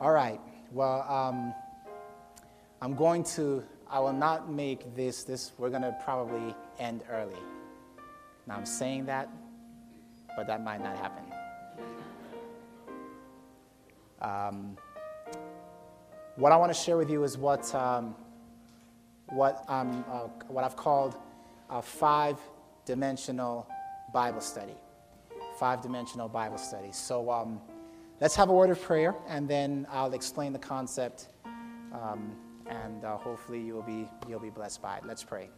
All right. Well, um, I'm going to, I will not make this, this, we're going to probably end early. Now, I'm saying that, but that might not happen. Um, what I want to share with you is what, um, what, I'm, uh, what I've called a five dimensional Bible study. Five dimensional Bible study. So um, let's have a word of prayer, and then I'll explain the concept, um, and uh, hopefully you'll be, you'll be blessed by it. Let's pray.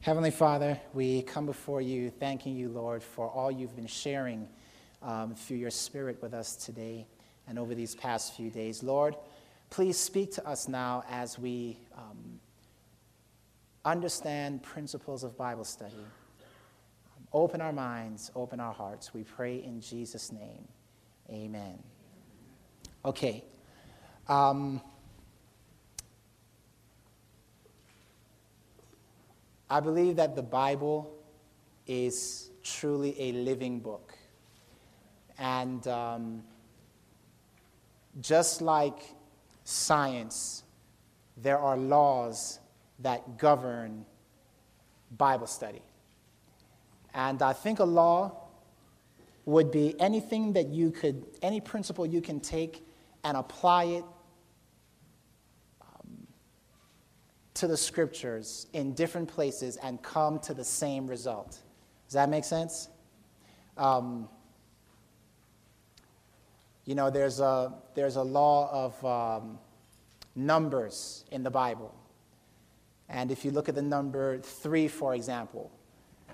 Heavenly Father, we come before you thanking you, Lord, for all you've been sharing um, through your Spirit with us today and over these past few days. Lord, please speak to us now as we um, understand principles of Bible study. Open our minds, open our hearts. We pray in Jesus' name. Amen. Okay. Um, I believe that the Bible is truly a living book. And um, just like science, there are laws that govern Bible study. And I think a law would be anything that you could, any principle you can take and apply it to the scriptures in different places and come to the same result. Does that make sense? Um, you know, there's a, there's a law of um, numbers in the Bible. And if you look at the number three, for example,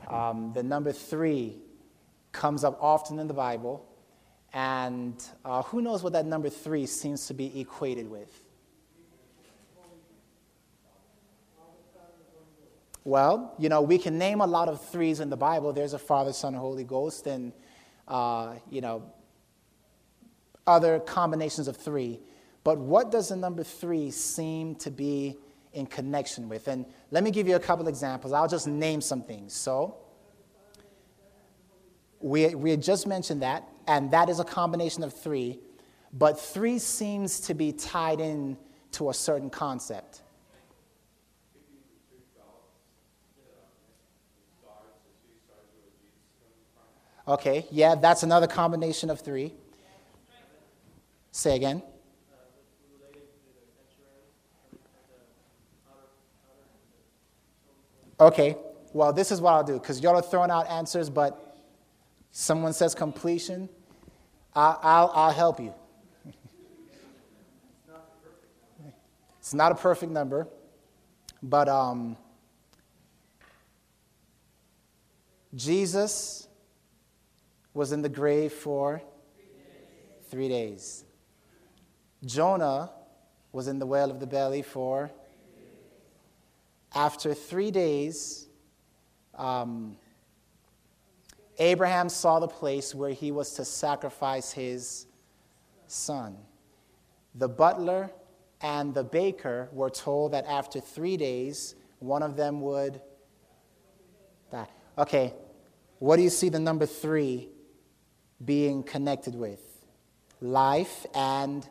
um, the number three comes up often in the Bible. And uh, who knows what that number three seems to be equated with? Well, you know, we can name a lot of threes in the Bible. There's a Father, Son, Holy Ghost, and, uh, you know, other combinations of three. But what does the number three seem to be in connection with? And let me give you a couple examples. I'll just name some things. So, we, we had just mentioned that, and that is a combination of three, but three seems to be tied in to a certain concept. Okay, yeah, that's another combination of three. Say again. Okay, well, this is what I'll do because y'all are throwing out answers, but someone says completion. I'll, I'll, I'll help you. it's not a perfect number, but um, Jesus was in the grave for three days. Jonah was in the well of the belly for. After three days, um, Abraham saw the place where he was to sacrifice his son. The butler and the baker were told that after three days, one of them would die. Okay, what do you see the number three being connected with life and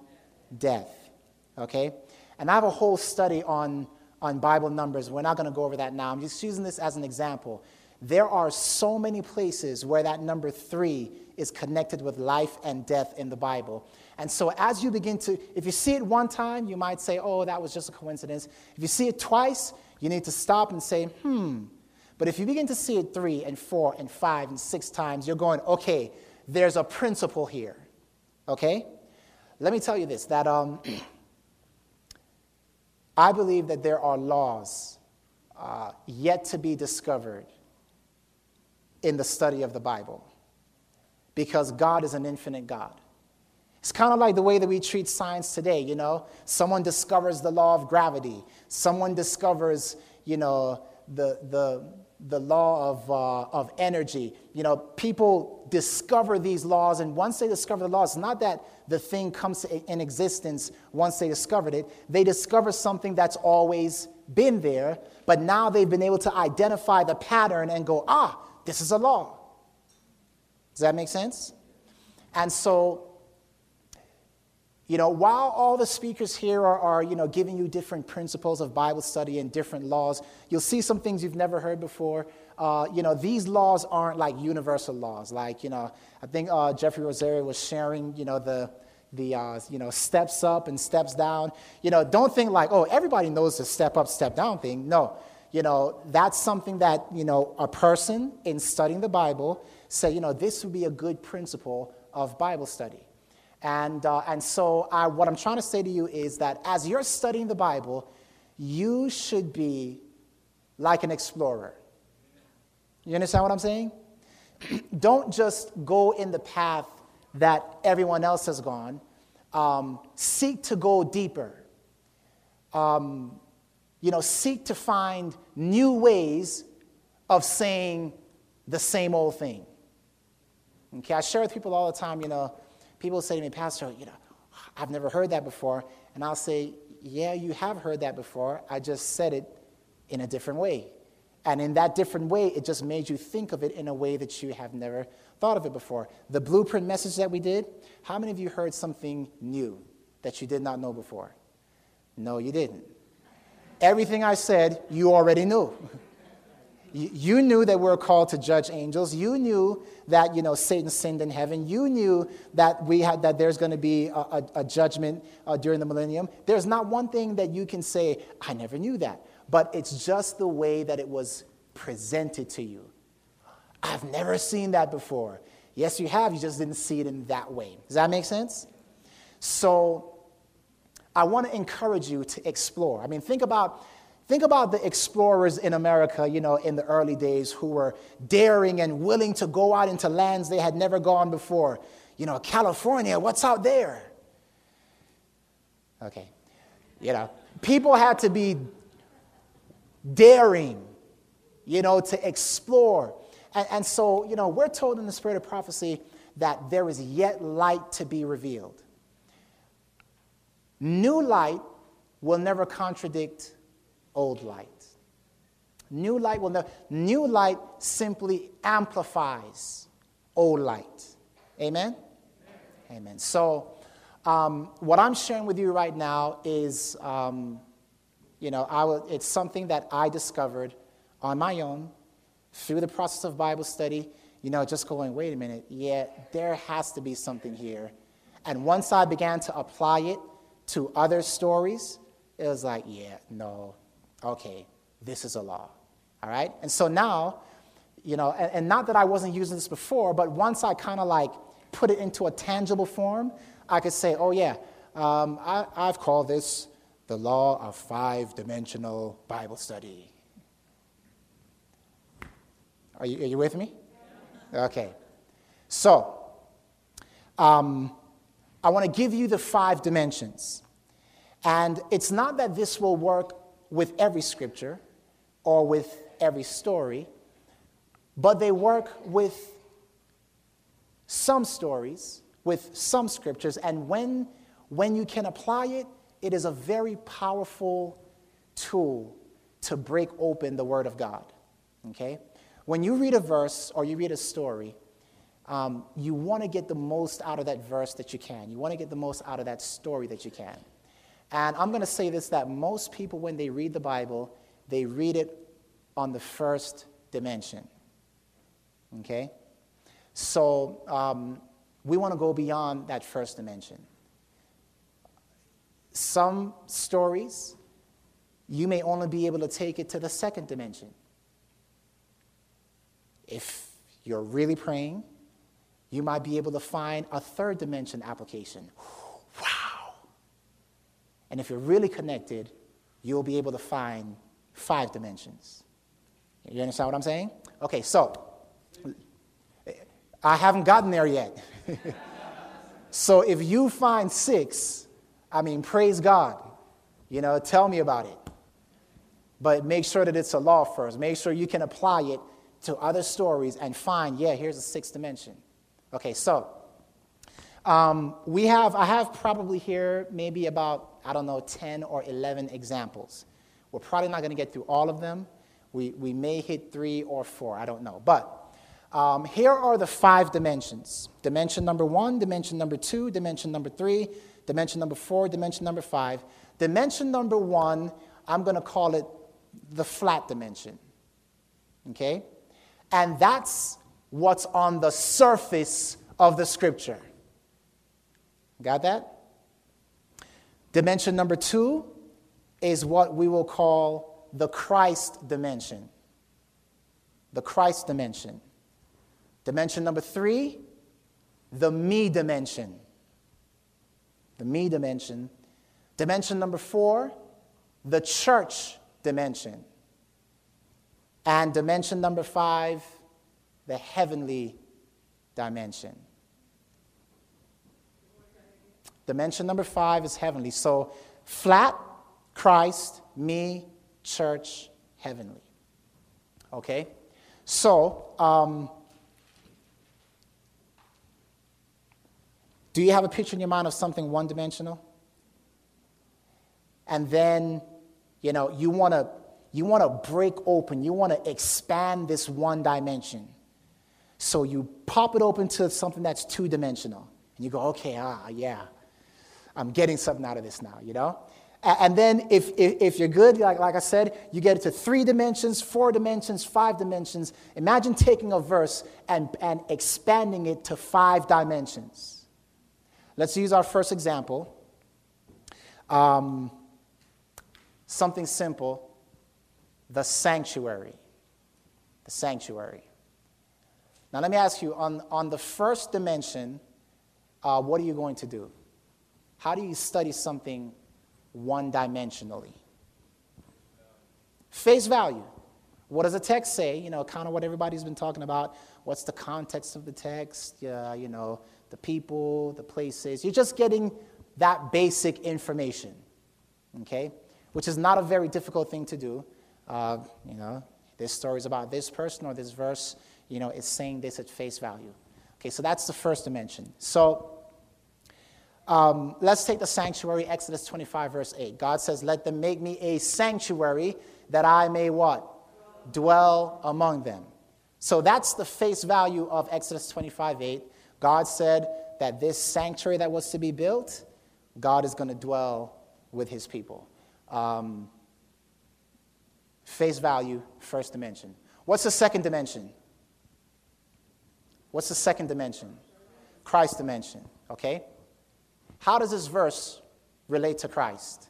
death. Okay? And I have a whole study on, on Bible numbers. We're not going to go over that now. I'm just using this as an example. There are so many places where that number three is connected with life and death in the Bible. And so, as you begin to, if you see it one time, you might say, oh, that was just a coincidence. If you see it twice, you need to stop and say, hmm. But if you begin to see it three and four and five and six times, you're going, okay, there's a principle here. Okay? Let me tell you this that um, I believe that there are laws uh, yet to be discovered in the study of the Bible because God is an infinite God. It's kind of like the way that we treat science today, you know? Someone discovers the law of gravity, someone discovers, you know, the, the, the law of, uh, of energy. You know, people discover these laws, and once they discover the laws, it's not that the thing comes in existence once they discovered it. They discover something that's always been there, but now they've been able to identify the pattern and go, ah, this is a law. Does that make sense? And so You know, while all the speakers here are, are, you know, giving you different principles of Bible study and different laws, you'll see some things you've never heard before. Uh, you know, these laws aren't like universal laws. Like, you know, I think uh, Jeffrey Rosario was sharing, you know, the, the uh, you know, steps up and steps down. You know, don't think like, oh, everybody knows the step up, step down thing. No, you know, that's something that, you know, a person in studying the Bible say, you know, this would be a good principle of Bible study. And, uh, and so, I, what I'm trying to say to you is that as you're studying the Bible, you should be like an explorer. You understand what I'm saying? Don't just go in the path that everyone else has gone. Um, seek to go deeper. Um, you know, seek to find new ways of saying the same old thing. Okay, I share with people all the time, you know, people say to me, Pastor, you know, I've never heard that before. And I'll say, Yeah, you have heard that before. I just said it in a different way. And in that different way, it just made you think of it in a way that you have never thought of it before. The blueprint message that we did, how many of you heard something new that you did not know before? No, you didn't. Everything I said, you already knew. You knew that we are called to judge angels. You knew that you know Satan sinned in heaven. You knew that we had that there's going to be a, a, a judgment uh, during the millennium. There's not one thing that you can say, "I never knew that," but it's just the way that it was presented to you. I've never seen that before. Yes, you have. You just didn't see it in that way. Does that make sense? So, I want to encourage you to explore. I mean, think about Think about the explorers in America, you know, in the early days who were daring and willing to go out into lands they had never gone before. You know, California, what's out there? Okay. You know, people had to be daring, you know, to explore. And, and so, you know, we're told in the spirit of prophecy that there is yet light to be revealed. New light will never contradict old light. New light will never, new light simply amplifies old light. Amen? Amen. So, um, what I'm sharing with you right now is, um, you know, I will, it's something that I discovered on my own through the process of Bible study. You know, just going, wait a minute, yeah, there has to be something here. And once I began to apply it to other stories, it was like, yeah, no, okay, this is a law. All right? And so now, you know, and, and not that I wasn't using this before, but once I kind of like put it into a tangible form, I could say, oh, yeah, um, I, I've called this the law of five dimensional Bible study. Are you, are you with me? Okay. So, um, I want to give you the five dimensions. And it's not that this will work with every scripture or with every story, but they work with some stories, with some scriptures, and when, when you can apply it, it is a very powerful tool to break open the Word of God. Okay? When you read a verse or you read a story, um, you want to get the most out of that verse that you can. You want to get the most out of that story that you can. And I'm going to say this that most people, when they read the Bible, they read it on the first dimension. Okay? So um, we want to go beyond that first dimension. Some stories, you may only be able to take it to the second dimension. If you're really praying, you might be able to find a third dimension application. And if you're really connected, you'll be able to find five dimensions. You understand what I'm saying? Okay, so I haven't gotten there yet. so if you find six, I mean, praise God. You know, tell me about it. But make sure that it's a law first. Make sure you can apply it to other stories and find, yeah, here's a sixth dimension. Okay, so um, we have, I have probably here maybe about I don't know, 10 or 11 examples. We're probably not going to get through all of them. We, we may hit three or four, I don't know. But Um, here are the five dimensions dimension number one, dimension number two, dimension number three, dimension number four, dimension number five. Dimension number one, I'm going to call it the flat dimension. Okay? And that's what's on the surface of the scripture. Got that? Dimension number two is what we will call the Christ dimension. The Christ dimension. Dimension number three, the me dimension. The me dimension. Dimension number four, the church dimension. And dimension number five, the heavenly dimension. Dimension number five is heavenly. So flat, Christ, me, church, heavenly. Okay? So, um, do you have a picture in your mind of something one dimensional? And then, you know, you want to you want to break open, you want to expand this one dimension. So you pop it open to something that's two dimensional. And you go, okay, ah, yeah, I'm getting something out of this now, you know? And then if, if, if, you're good, like, like I said, you get it to three dimensions, four dimensions, five dimensions. Imagine taking a verse and, and expanding it to five dimensions. Let's use our first example. Um, something simple the sanctuary. The sanctuary. Now, let me ask you on, on the first dimension, uh, what are you going to do? How do you study something one dimensionally? Face value. What does the text say? You know, kind of what everybody's been talking about. What's the context of the text? Yeah, you know, the people, the places. You're just getting that basic information, okay? Which is not a very difficult thing to do. Uh, you know, this story is about this person or this verse you know, is saying this at face value. Okay, so that's the first dimension. So um, let's take the sanctuary, Exodus 25, verse 8. God says, Let them make me a sanctuary that I may what? Dwell among them. So that's the face value of Exodus 25, 8. God said that this sanctuary that was to be built, God is going to dwell with his people. Um, face value, first dimension. What's the second dimension? What's the second dimension? Christ dimension, okay? How does this verse relate to Christ?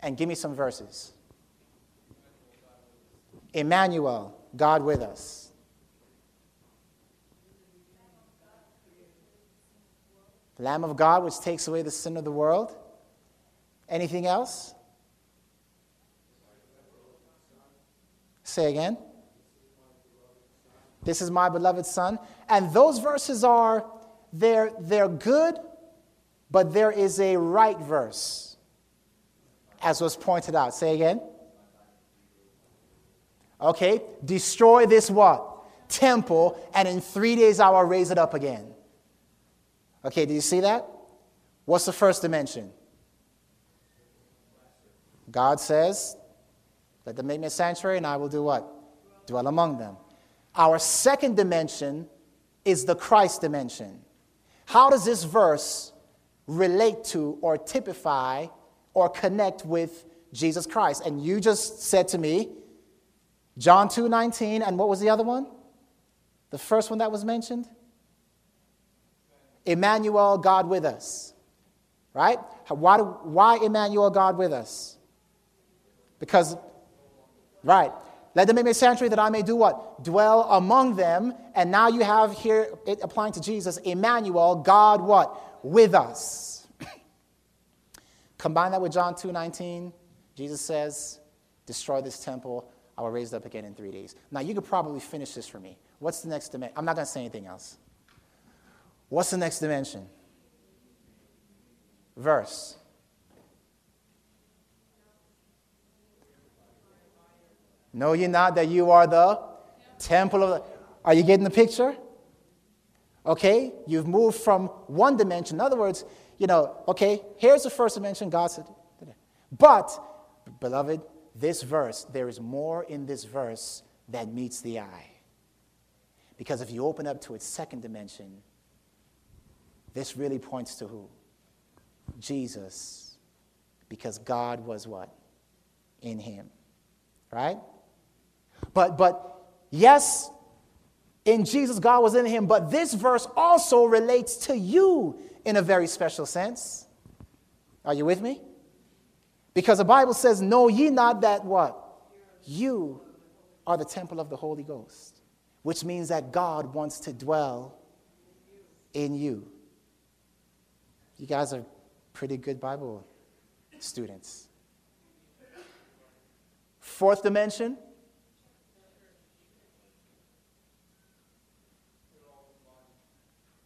And give me some verses. Emmanuel, God with us. Lamb of God, which takes away the sin of the world. Anything else? Say again. This is my beloved son. And those verses are, they're, they're good, but there is a right verse, as was pointed out. Say again. Okay, destroy this what? Temple, and in three days I will raise it up again. Okay, do you see that? What's the first dimension? God says, Let them make me a sanctuary, and I will do what? Dwell among them. Our second dimension is the Christ dimension. How does this verse relate to or typify or connect with Jesus Christ? And you just said to me, John 2 19, and what was the other one? The first one that was mentioned? Emmanuel, God with us. Right? Why, do, why Emmanuel, God with us? Because, right, let them make me a sanctuary that I may do what? Dwell among them. And now you have here, it applying to Jesus, Emmanuel, God what? With us. Combine that with John 2 19. Jesus says, Destroy this temple. I will raise it up again in three days. Now you could probably finish this for me. What's the next dimension? I'm not going to say anything else. What's the next dimension? Verse. Know ye not that you are the temple of the. Are you getting the picture? Okay, you've moved from one dimension. In other words, you know, okay, here's the first dimension. God said, but, beloved, this verse, there is more in this verse that meets the eye. Because if you open up to its second dimension, this really points to who? Jesus. Because God was what? In him. Right? But but yes, in Jesus God was in him, but this verse also relates to you in a very special sense. Are you with me? Because the Bible says, Know ye not that what? You are the temple of the Holy Ghost, which means that God wants to dwell in you. You guys are pretty good Bible students. Fourth dimension.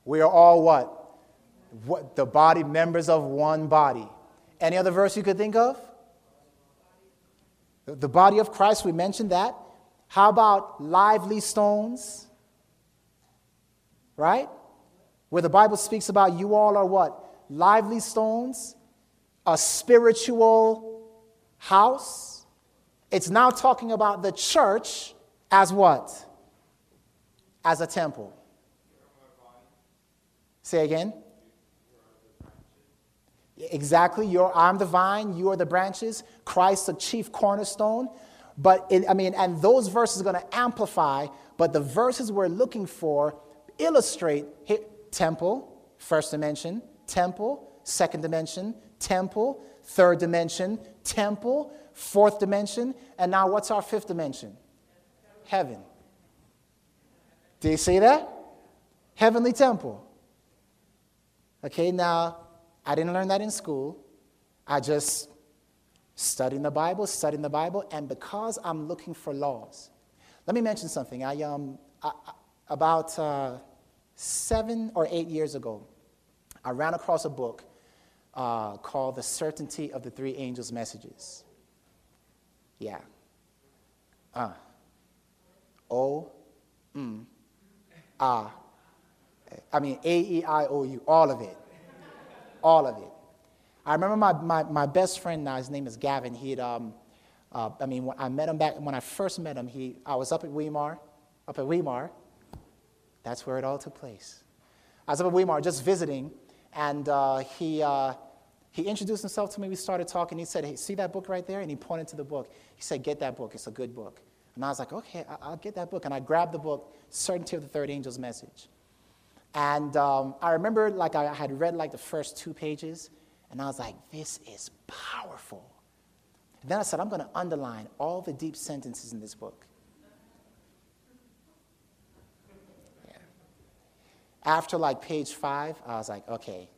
We are all what? what? The body, members of one body. Any other verse you could think of? The body of Christ, we mentioned that. How about lively stones? Right? Where the Bible speaks about you all are what? Lively stones, a spiritual house. It's now talking about the church as what? As a temple. Say again. Exactly. You're, I'm the vine, you are the branches, Christ the chief cornerstone. But it, I mean, and those verses are going to amplify, but the verses we're looking for illustrate temple, first dimension, temple, second dimension, temple, third dimension, temple, fourth dimension, and now what's our fifth dimension? Heaven. Do you see that? Heavenly temple. Okay, now I didn't learn that in school. I just studied the Bible, studying the Bible, and because I'm looking for laws. Let me mention something. I, um, I, about uh, seven or eight years ago, I ran across a book uh, called The Certainty of the Three Angels' Messages. Yeah. Uh. O, M, A. I mean, A, E, I, O, U, all of it all of it. I remember my, my, my best friend now, his name is Gavin. He'd, um, uh, I mean, when I met him back, when I first met him, he, I was up at Weimar, up at Weimar. That's where it all took place. I was up at Weimar just visiting, and uh, he, uh, he introduced himself to me. We started talking. He said, Hey, see that book right there? And he pointed to the book. He said, Get that book. It's a good book. And I was like, Okay, I'll get that book. And I grabbed the book, Certainty of the Third Angel's Message. And um, I remember, like, I had read like the first two pages, and I was like, this is powerful. And then I said, I'm going to underline all the deep sentences in this book. Yeah. After like page five, I was like, okay,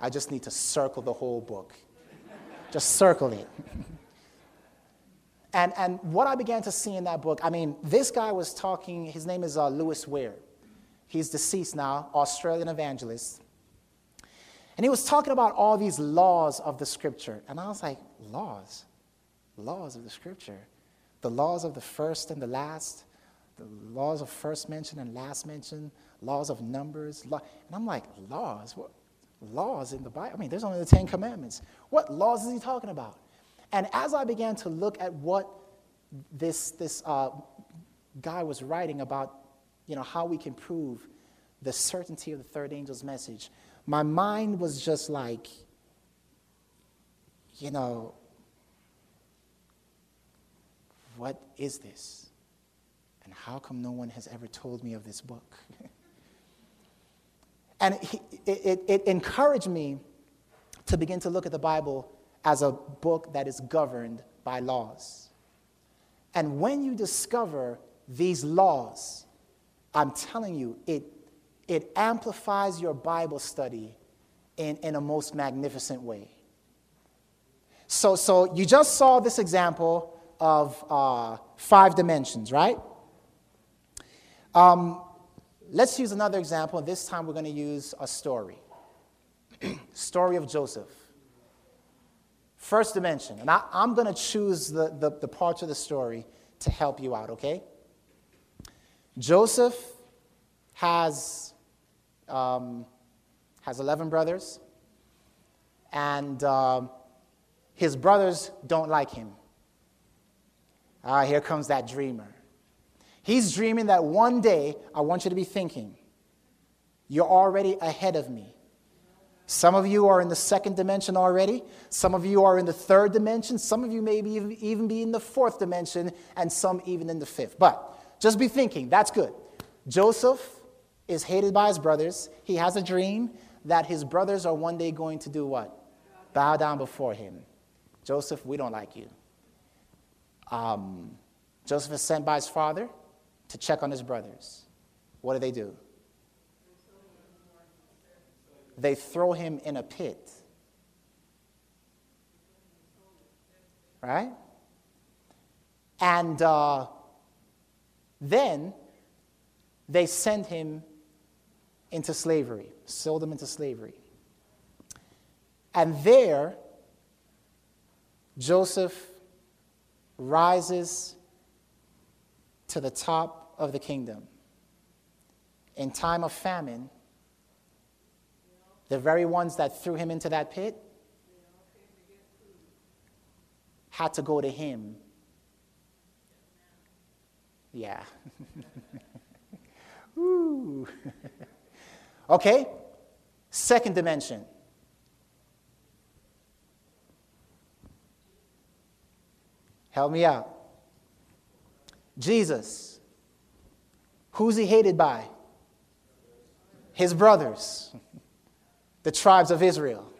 I just need to circle the whole book. just circle it. and, and what I began to see in that book, I mean, this guy was talking, his name is uh, Louis Were. He's deceased now, Australian evangelist. And he was talking about all these laws of the scripture. And I was like, laws? Laws of the scripture? The laws of the first and the last? The laws of first mention and last mention? Laws of numbers? And I'm like, laws? What? Laws in the Bible? I mean, there's only the Ten Commandments. What laws is he talking about? And as I began to look at what this, this uh, guy was writing about you know, how we can prove the certainty of the third angel's message, my mind was just like, you know, what is this? And how come no one has ever told me of this book? and it, it, it, encouraged me to begin to look at the Bible as a book that is governed by laws. And when you discover these laws, I'm telling you, it, it amplifies your Bible study in, in a most magnificent way. So, so you just saw this example of uh, five dimensions, right? Um, let's use another example. This time we're going to use a story. story of Joseph. First dimension. And I, am going to choose the, the, the parts of the story to help you out, okay? Joseph has, um, has 11 brothers, and um, his brothers don't like him. Ah, here comes that dreamer. He's dreaming that one day, I want you to be thinking, you're already ahead of me. Some of you are in the second dimension already. Some of you are in the third dimension. Some of you may be even be in the fourth dimension, and some even in the fifth. But just be thinking, that's good. Joseph is hated by his brothers. He has a dream that his brothers are one day going to do what? Bow down before him. Joseph, we don't like you. Um, Joseph is sent by his father to check on his brothers. What do they do? They throw him in a pit. Right? And uh, then they send him into slavery, sold him into slavery. And there, Joseph rises to the top of the kingdom. In time of famine, the very ones that threw him into that pit had to go to him. Yeah. Ooh. okay, second dimension. Help me out. Jesus. Who's he hated by? His brothers, the tribes of Israel.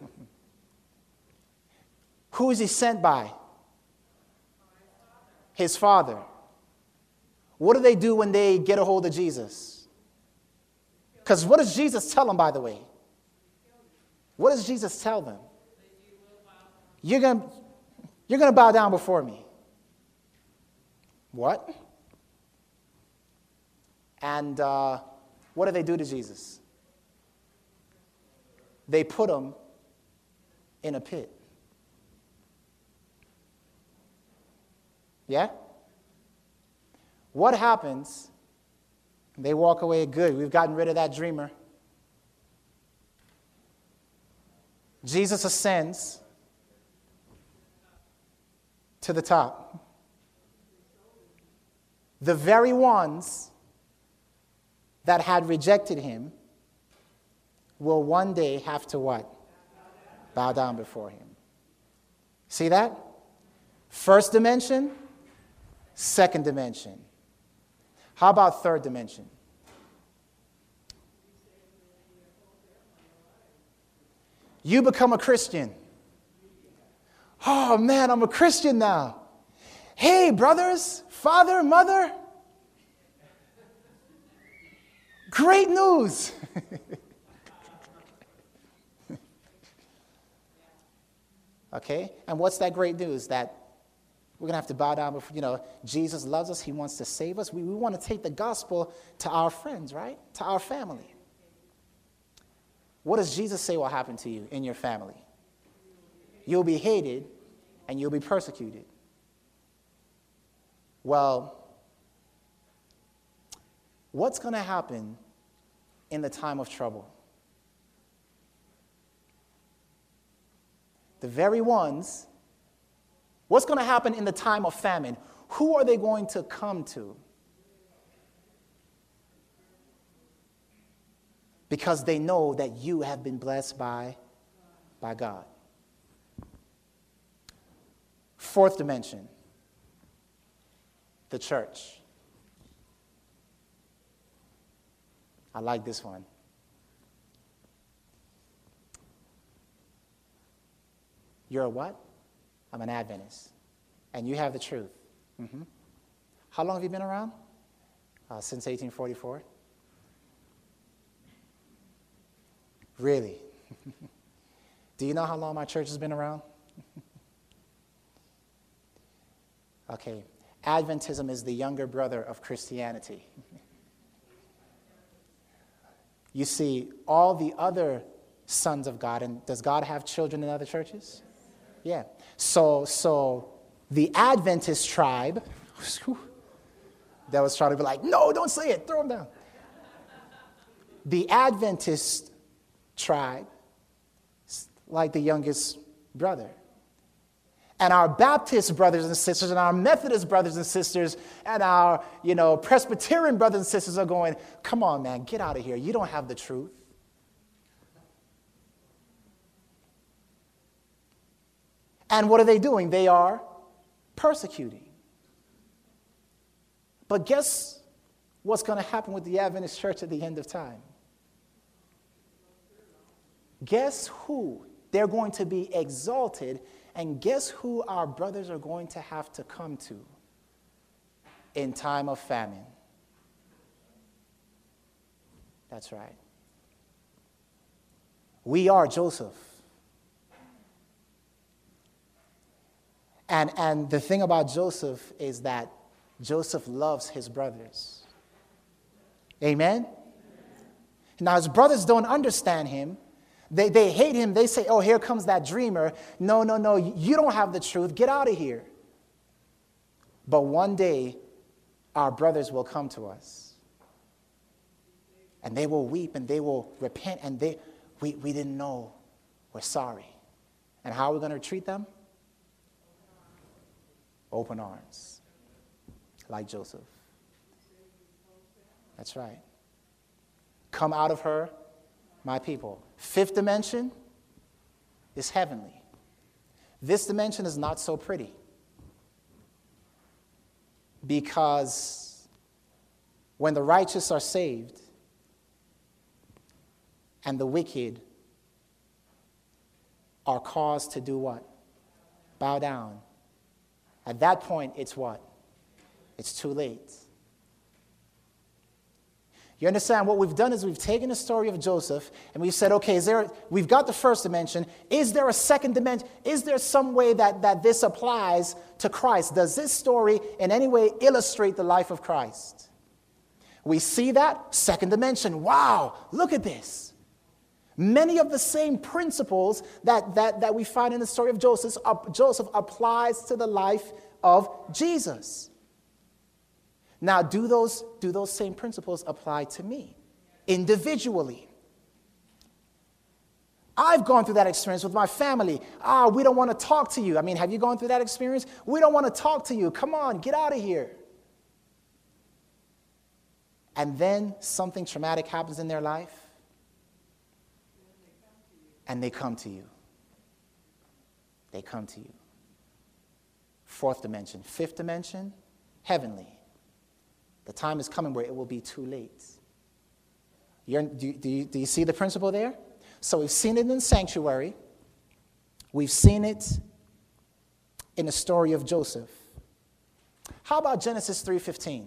Who is he sent by? His father. What do they do when they get a hold of Jesus? Because what does Jesus tell them, by the way? What does Jesus tell them? You're going you're going to bow down before me. What? And uh, what do they do to Jesus? They put him in a pit. Yeah? What happens? They walk away good. We've gotten rid of that dreamer. Jesus ascends to the top. The very ones that had rejected him will one day have to what? Bow down before him. See that? First dimension, second dimension. How about third dimension? You become a Christian. Oh man, I'm a Christian now. Hey, brothers, father, mother, great news. okay, and what's that great news? That we're going to have to bow down before, you know, Jesus loves us. He wants to save us. We, we want to take the gospel to our friends, right? To our family. What does Jesus say will happen to you in your family? You'll be hated and you'll be persecuted. Well, what's going to happen in the time of trouble? The very ones What's going to happen in the time of famine? Who are they going to come to? Because they know that you have been blessed by, by God. Fourth dimension the church. I like this one. You're a what? I'm an Adventist. And you have the truth. Mm-hmm. How long have you been around? Uh, since 1844. Really? Do you know how long my church has been around? okay. Adventism is the younger brother of Christianity. you see, all the other sons of God, and does God have children in other churches? Yeah. So, so the Adventist tribe that was trying to be like, no, don't say it, throw them down. The Adventist tribe, like the youngest brother. And our Baptist brothers and sisters, and our Methodist brothers and sisters, and our you know, Presbyterian brothers and sisters are going, Come on, man, get out of here. You don't have the truth. And what are they doing? They are persecuting. But guess what's going to happen with the Adventist church at the end of time? Guess who? They're going to be exalted, and guess who our brothers are going to have to come to in time of famine? That's right. We are Joseph. And, and the thing about Joseph is that Joseph loves his brothers. Amen? Now, his brothers don't understand him. They, they hate him. They say, Oh, here comes that dreamer. No, no, no, you don't have the truth. Get out of here. But one day, our brothers will come to us. And they will weep and they will repent and they, we, we didn't know. We're sorry. And how are we going to treat them? Open arms, like Joseph. That's right. Come out of her, my people. Fifth dimension is heavenly. This dimension is not so pretty because when the righteous are saved and the wicked are caused to do what? Bow down. At that point, it's what? It's too late. You understand? What we've done is we've taken the story of Joseph and we've said, okay, is there, we've got the first dimension. Is there a second dimension? Is there some way that, that this applies to Christ? Does this story in any way illustrate the life of Christ? We see that, second dimension. Wow, look at this. Many of the same principles that, that, that we find in the story of Joseph, uh, Joseph applies to the life of Jesus. Now, do those, do those same principles apply to me individually? I've gone through that experience with my family. Ah, we don't want to talk to you. I mean, have you gone through that experience? We don't want to talk to you. Come on, get out of here. And then something traumatic happens in their life and they come to you. They come to you. Fourth dimension. Fifth dimension, heavenly. The time is coming where it will be too late. Do you, do, you, do you see the principle there? So we've seen it in sanctuary. We've seen it in the story of Joseph. How about Genesis 3:15?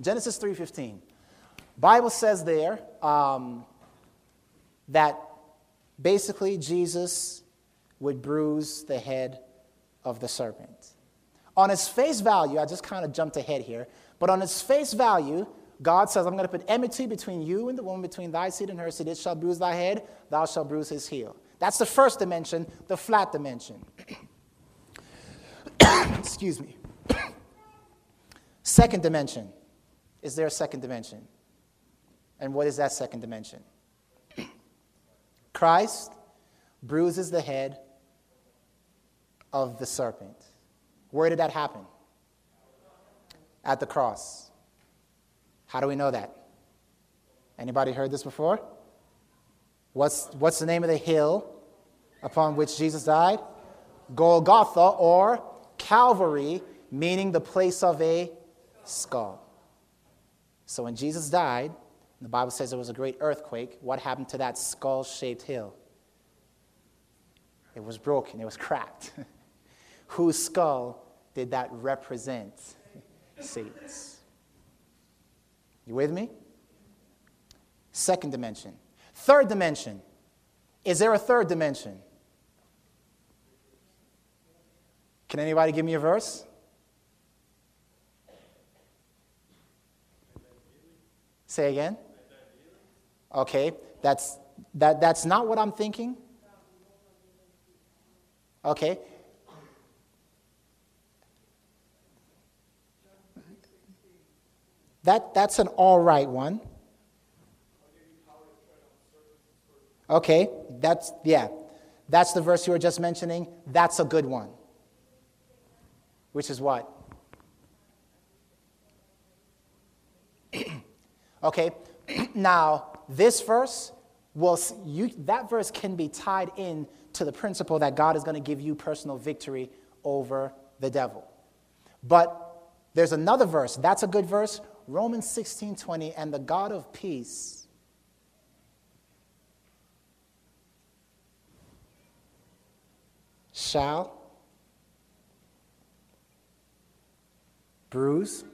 Genesis 3:15. Bible says there um, that Basically, Jesus would bruise the head of the serpent. On its face value, I just kind of jumped ahead here, but on its face value, God says, I'm going to put enmity between you and the woman, between thy seed and her seed. It shall bruise thy head, thou shalt bruise his heel. That's the first dimension, the flat dimension. Excuse me. second dimension. Is there a second dimension? And what is that second dimension? Christ bruises the head of the serpent. Where did that happen? At the cross. How do we know that? Anybody heard this before? What's, what's the name of the hill upon which Jesus died? Golgotha or Calvary, meaning the place of a skull. So when Jesus died, the Bible says there was a great earthquake. What happened to that skull shaped hill? It was broken, it was cracked. Whose skull did that represent? Satan's. You with me? Second dimension. Third dimension. Is there a third dimension? Can anybody give me a verse? Say again. Okay, that's, that, that's not what I'm thinking. Okay. That, that's an all right one. Okay, that's, yeah. That's the verse you were just mentioning. That's a good one. Which is what? okay, now this verse will you that verse can be tied in to the principle that God is going to give you personal victory over the devil. But there's another verse. That's a good verse. Romans 16 20, and the God of peace shall bruise.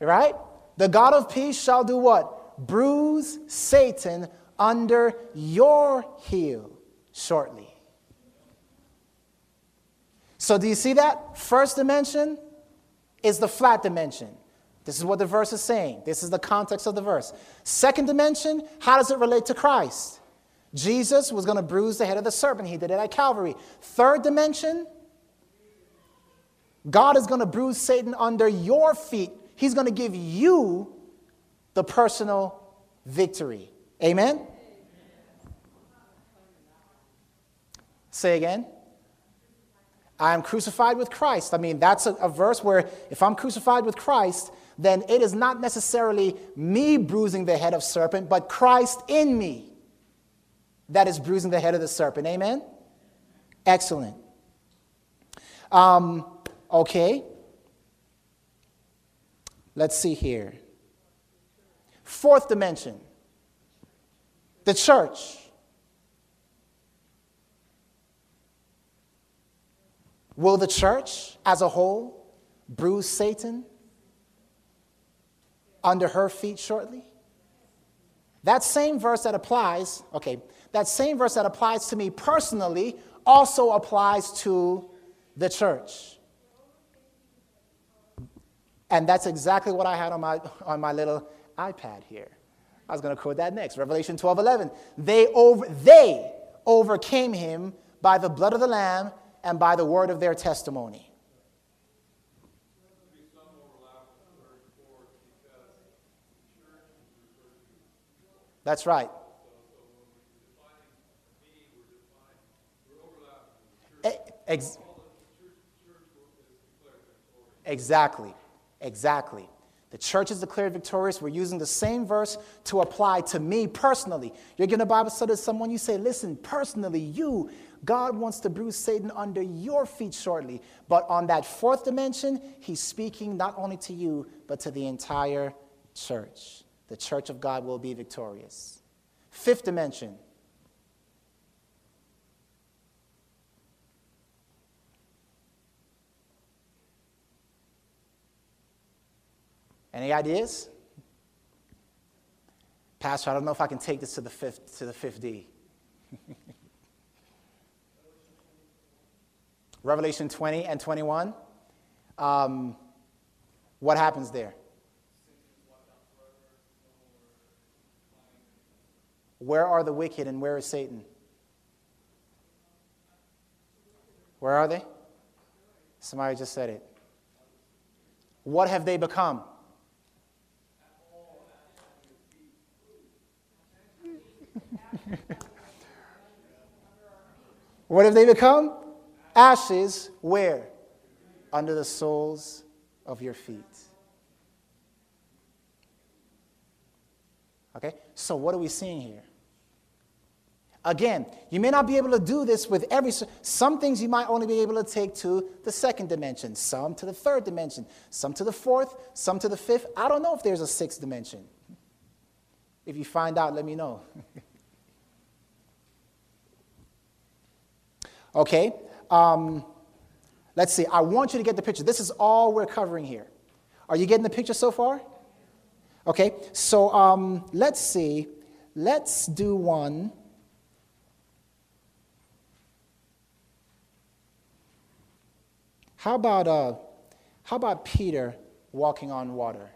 Right? The God of peace shall do what? Bruise Satan under your heel shortly. So, do you see that? First dimension is the flat dimension. This is what the verse is saying. This is the context of the verse. Second dimension, how does it relate to Christ? Jesus was going to bruise the head of the serpent. He did it at Calvary. Third dimension, God is going to bruise Satan under your feet. He's going to give you the personal victory. Amen? Say again. I am crucified with Christ. I mean, that's a, a, verse where if I'm crucified with Christ, then it is not necessarily me bruising the head of serpent, but Christ in me that is bruising the head of the serpent. Amen? Excellent. Um, okay. Let's see here. Fourth dimension the church. Will the church as a whole bruise Satan under her feet shortly? That same verse that applies, okay, that same verse that applies to me personally also applies to the church. And that's exactly what I had on my, on my little iPad here. I was going to quote that next. Revelation 12 11. They, over, they overcame him by the blood of the Lamb and by the word of their testimony. That's right. Ex- exactly. Exactly. The church is declared victorious. We're using the same verse to apply to me personally. You're getting a Bible study to someone, you say, Listen, personally, you, God wants to bruise Satan under your feet shortly. But on that fourth dimension, he's speaking not only to you, but to the entire church. The church of God will be victorious. Fifth dimension, Any ideas? Pastor, I don't know if I can take this to the fifth, to the fifth D. Revelation 20 and 21. Um, what happens there? Where are the wicked and where is Satan? Where are they? Somebody just said it. What have they become? What have they become? Ashes where? Under the soles of your feet. Okay? So, what are we seeing here? Again, you may not be able to do this with every. Some things you might only be able to take to the second dimension, some to the third dimension, some to the fourth, some to the fifth. I don't know if there's a sixth dimension. If you find out, let me know. Okay? Um, let's see. I want you to get the picture. This is all we're covering here. Are you getting the picture so far? Okay, so um, let's see. Let's do one. How about, uh, how about Peter walking on water?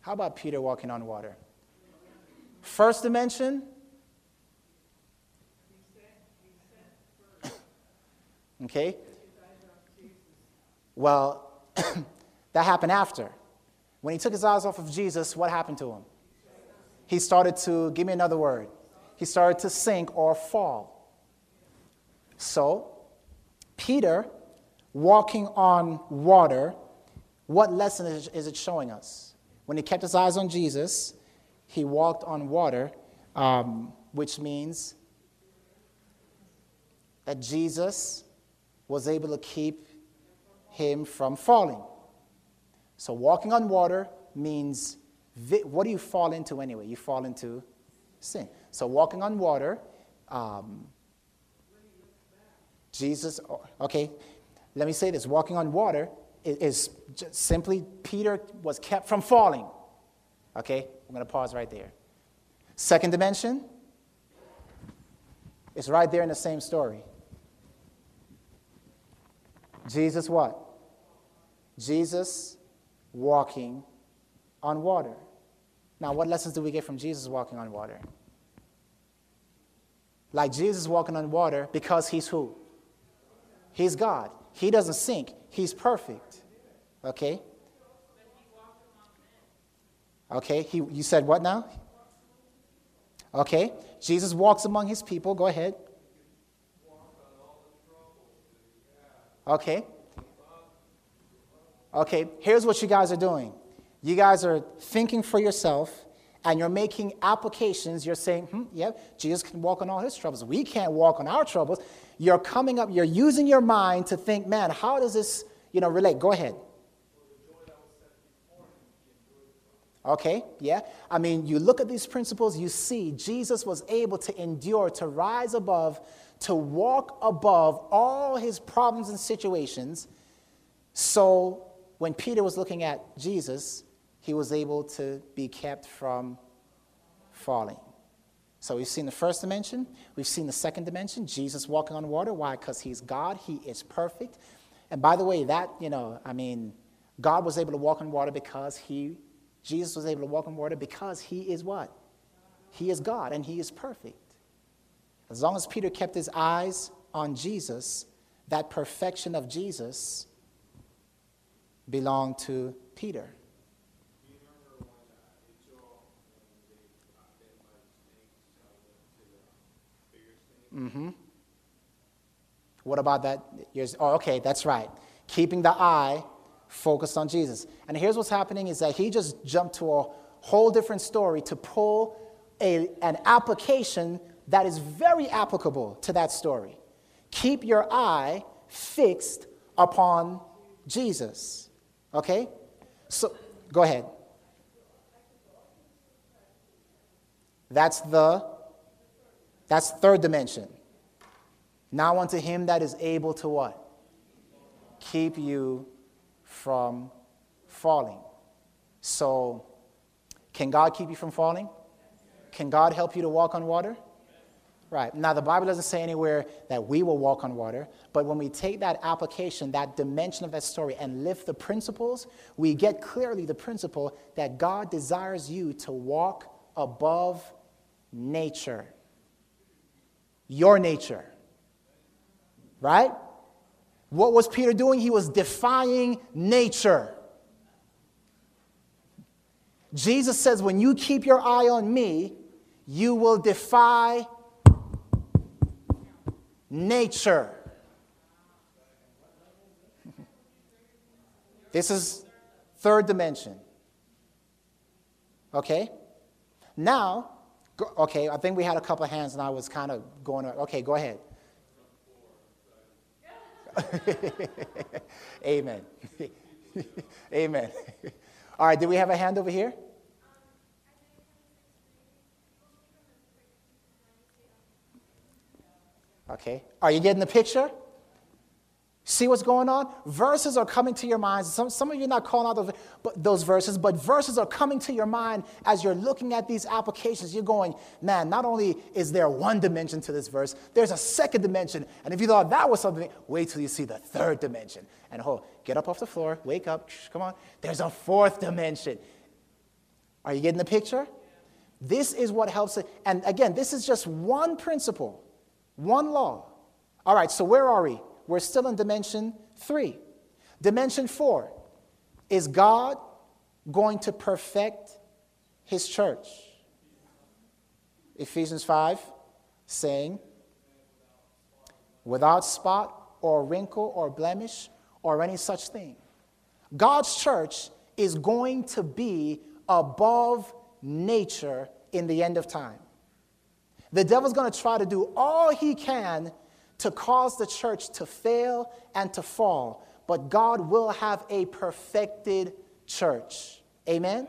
How about Peter walking on water? First dimension, Okay? Well, that happened after. When he took his eyes off of Jesus, what happened to him? He started to, give me another word, he started to sink or fall. So, Peter walking on water, what lesson is it showing us? When he kept his eyes on Jesus, he walked on water, um, which means that Jesus was able to keep him from falling. So, walking on water means what do you fall into anyway? You fall into sin. So, walking on water, um, Jesus, okay, let me say this walking on water is, simply Peter was kept from falling. Okay, I'm going to pause right there. Second dimension is right there in the same story. Jesus, what? Jesus walking on water. Now, what lessons do we get from Jesus walking on water? Like Jesus walking on water because he's who? He's God. He doesn't sink, he's perfect. Okay? Okay, he, you said what now? Okay, Jesus walks among his people. Go ahead. Okay. Okay, here's what you guys are doing. You guys are thinking for yourself and you're making applications. You're saying, hmm, yeah, Jesus can walk on all his troubles. We can't walk on our troubles. You're coming up, you're using your mind to think, man, how does this, you know, relate? Go ahead. Okay, yeah. I mean, you look at these principles, you see Jesus was able to endure, to rise above, to walk above all his problems and situations. So when Peter was looking at Jesus, he was able to be kept from falling. So we've seen the first dimension, we've seen the second dimension, Jesus walking on water. Why? Because he's God, he is perfect. And by the way, that, you know, I mean, God was able to walk on water because he, Jesus was able to walk on water because he is what? He is God and he is perfect. As long as Peter kept his eyes on Jesus, that perfection of Jesus belonged to Peter. Mm-hmm. What about that? Oh, okay, that's right. Keeping the eye focused on Jesus. And here's what's happening is that he just jumped to a whole different story to pull a, an application that is very applicable to that story. Keep your eye fixed upon Jesus. Okay? So, go ahead. That's the that's third dimension. Now unto him that is able to what? Keep you from falling. So, can God keep you from falling? Can God help you to walk on water? Right. Now, the Bible doesn't say anywhere that we will walk on water, but when we take that application, that dimension of that story, and lift the principles, we get clearly the principle that God desires you to walk above nature. Your nature. Right? What was Peter doing? He was defying nature. Jesus says, when you keep your eye on me, you will defy nature. This is third dimension. Okay? Now, okay, I think we had a couple of hands and I was kind of going, okay, go ahead. Amen. Amen. All right, do we have a hand over here? Okay. Are you getting the picture? See what's going on? Verses are coming to your minds. Some, some of you are not calling out those, but those verses, but verses are coming to your mind as you're looking at these applications. You're going, man, not only is there one dimension to this verse, there's a second dimension. And if you thought that was something, wait till you see the third dimension. And oh, get up off the floor, wake up, come on. There's a fourth dimension. Are you getting the picture? This is what helps it. And again, this is just one principle one law. All right, so where are we? We're still in dimension three. Dimension four is God going to perfect his church? Ephesians 5, saying, without spot or wrinkle or blemish or any such thing. God's church is going to be above nature in the end of time. The devil's going to try to do all he can to cause the church to fail and to fall, but God will have a perfected church. Amen?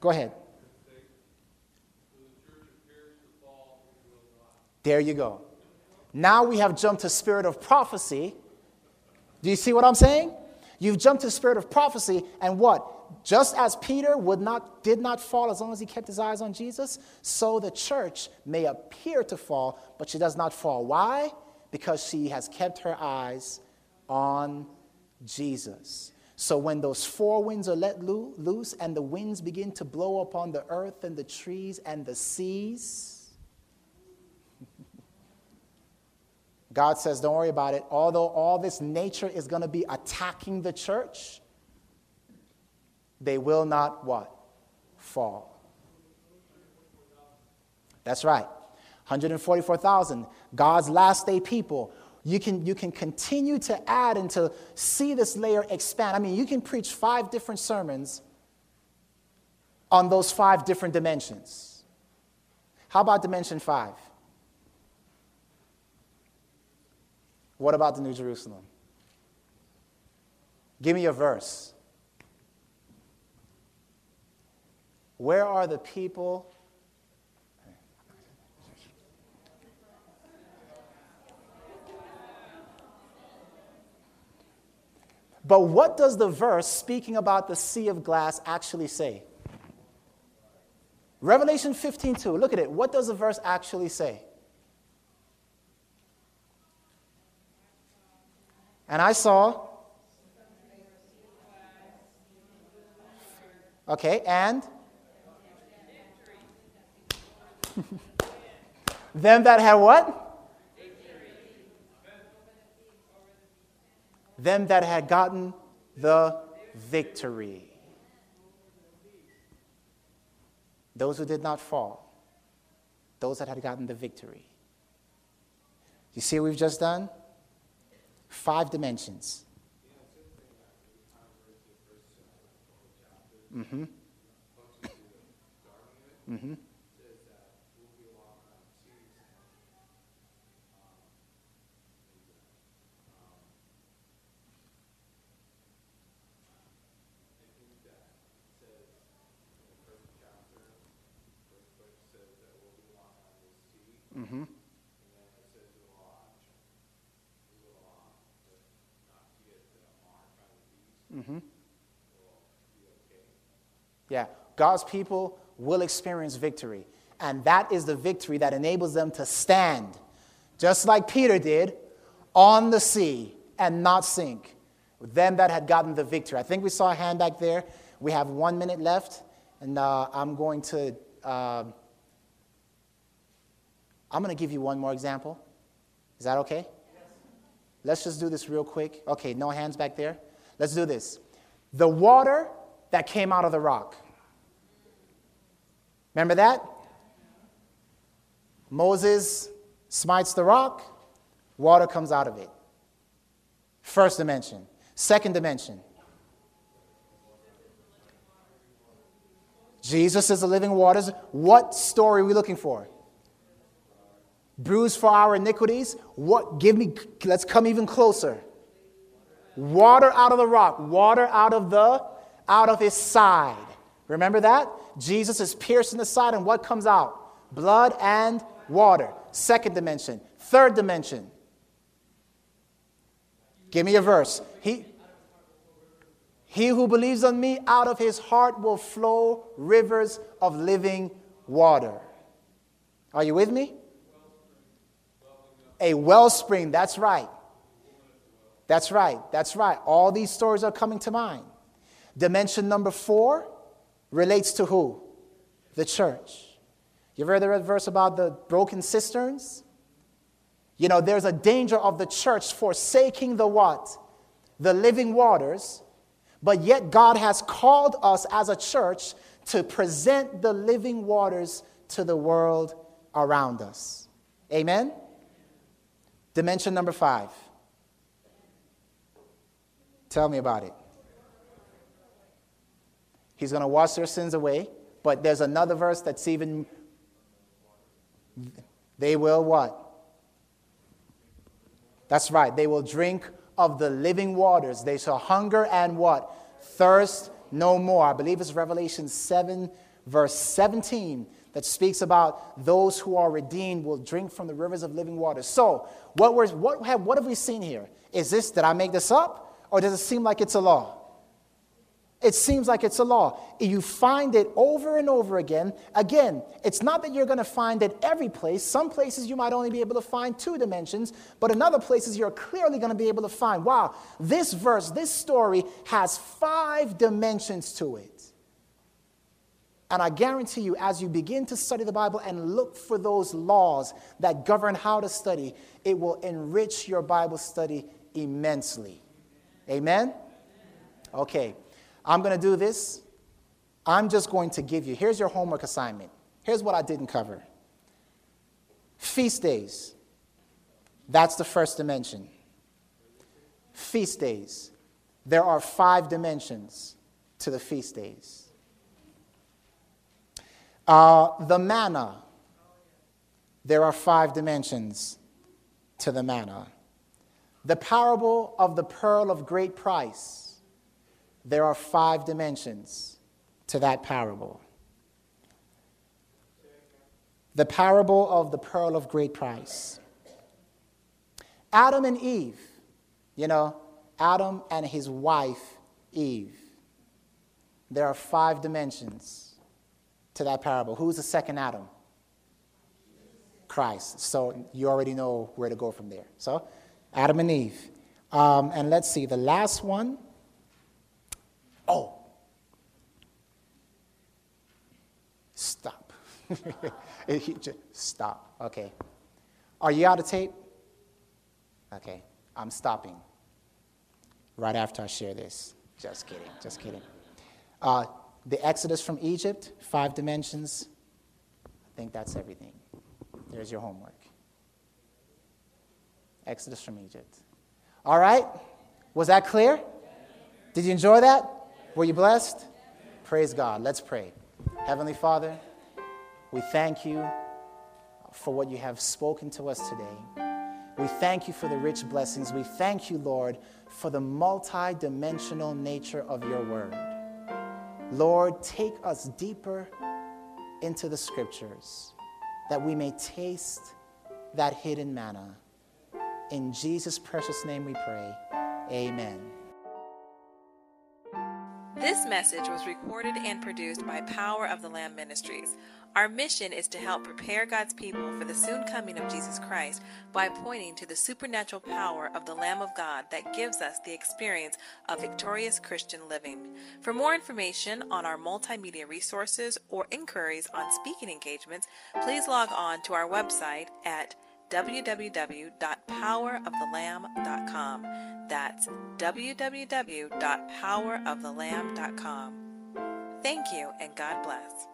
Go ahead. There you go. Now we have jumped to spirit of prophecy. Do you see what I'm saying? You've jumped to spirit of prophecy, and what? Just as Peter would not, did not fall as long as he kept his eyes on Jesus, so the church may appear to fall, but she does not fall. Why? Because she has kept her eyes on Jesus. So when those four winds are let loose and the winds begin to blow upon the earth and the trees and the seas, God says, don't worry about it. Although all this nature is going to be attacking the church, they will not what? Fall. That's right. 144,000. God's last day people. You can, you can continue to add and to see this layer expand. I mean, you can preach five different sermons on those five different dimensions. How about dimension five? What about the New Jerusalem? Give me a verse. Where are the people? But what does the verse speaking about the sea of glass actually say? Revelation 15:2. Look at it. What does the verse actually say? And I saw. Okay, and? them that had what? Them that had gotten the victory. Those who did not fall. Those that had gotten the victory. You see what we've just done? Five dimensions. Mm-hmm. Mm-hmm. Mm-hmm. Yeah, God's people will experience victory. And that is the victory that enables them to stand, just like Peter did, on the sea and not sink. Them that had gotten the victory. I think we saw a hand back there. We have one minute left, and uh, I'm going to. Uh, I'm going to give you one more example. Is that okay? Yes. Let's just do this real quick. Okay, no hands back there. Let's do this. The water that came out of the rock. Remember that? Moses smites the rock, water comes out of it. First dimension. Second dimension. Jesus is the living waters. What story are we looking for? Bruised for our iniquities. What give me let's come even closer. Water out of the rock, water out of the out of his side. Remember that? Jesus is pierced in the side, and what comes out? Blood and water. Second dimension. Third dimension. Give me a verse. He, he who believes on me, out of his heart will flow rivers of living water. Are you with me? A wellspring, that's right. That's right. That's right. All these stories are coming to mind. Dimension number four relates to who? The church. You ever read the verse about the broken cisterns? You know, there's a danger of the church forsaking the what? The living waters, but yet God has called us as a church to present the living waters to the world around us. Amen? Dimension number five. Tell me about it. He's going to wash their sins away, but there's another verse that's even. They will what? That's right. They will drink of the living waters. They shall hunger and what? Thirst no more. I believe it's Revelation 7, verse 17, that speaks about those who are redeemed will drink from the rivers of living water. So, what, we're, what, have, what have we seen here? Is this, did I make this up? Or does it seem like it's a law? It seems like it's a law. You find it over and over again. Again, it's not that you're going to find it every place. Some places you might only be able to find two dimensions, but in other places you're clearly going to be able to find, wow, this verse, this story has five dimensions to it. And I guarantee you, as you begin to study the Bible and look for those laws that govern how to study, it will enrich your Bible study immensely. Amen? Okay. I'm going to do this. I'm just going to give you, here's your homework assignment. Here's what I didn't cover feast days. That's the first dimension. Feast days. There are five dimensions to the feast days. Uh, the manna. There are five dimensions to the manna. The parable of the pearl of great price there are five dimensions to that parable. The parable of the pearl of great price. Adam and Eve, you know, Adam and his wife, Eve. There are five dimensions to that parable. Who's the second Adam? Christ. So you already know where to go from there. So, Adam and Eve. Um, and let's see, the last one Oh. Stop. Stop. Okay. Are you out of tape? Okay. I'm stopping right after I share this. Just kidding. Just kidding. Uh, the Exodus from Egypt, five dimensions. I think that's everything. There's your homework. Exodus from Egypt. All right? Was that clear? Did you enjoy that? Were you blessed? Praise God. Let's pray. Heavenly Father, we thank you for what you have spoken to us today. We thank you for the rich blessings. We thank you, Lord, for the multi-dimensional nature of your word. Lord, take us deeper into the scriptures that we may taste that hidden manna. In Jesus' precious name we pray. Amen. This message was recorded and produced by Power of the Lamb Ministries. Our mission is to help prepare God's people for the soon coming of Jesus Christ by pointing to the supernatural power of the Lamb of God that gives us the experience of victorious Christian living. For more information on our multimedia resources or inquiries on speaking engagements, please log on to our website at www.powerofthelamb.com. That's www.powerofthelamb.com. Thank you and God bless.